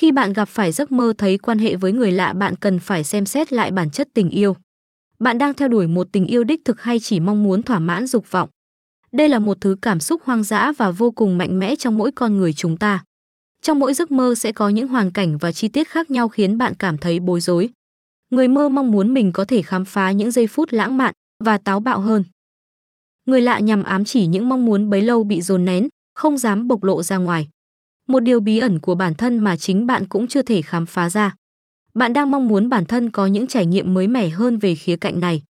Khi bạn gặp phải giấc mơ thấy quan hệ với người lạ bạn cần phải xem xét lại bản chất tình yêu. Bạn đang theo đuổi một tình yêu đích thực hay chỉ mong muốn thỏa mãn dục vọng? Đây là một thứ cảm xúc hoang dã và vô cùng mạnh mẽ trong mỗi con người chúng ta. Trong mỗi giấc mơ sẽ có những hoàn cảnh và chi tiết khác nhau khiến bạn cảm thấy bối rối. Người mơ mong muốn mình có thể khám phá những giây phút lãng mạn và táo bạo hơn. Người lạ nhằm ám chỉ những mong muốn bấy lâu bị dồn nén, không dám bộc lộ ra ngoài. Một điều bí ẩn của bản thân mà chính bạn cũng chưa thể khám phá ra. Bạn đang mong muốn bản thân có những trải nghiệm mới mẻ hơn về khía cạnh này.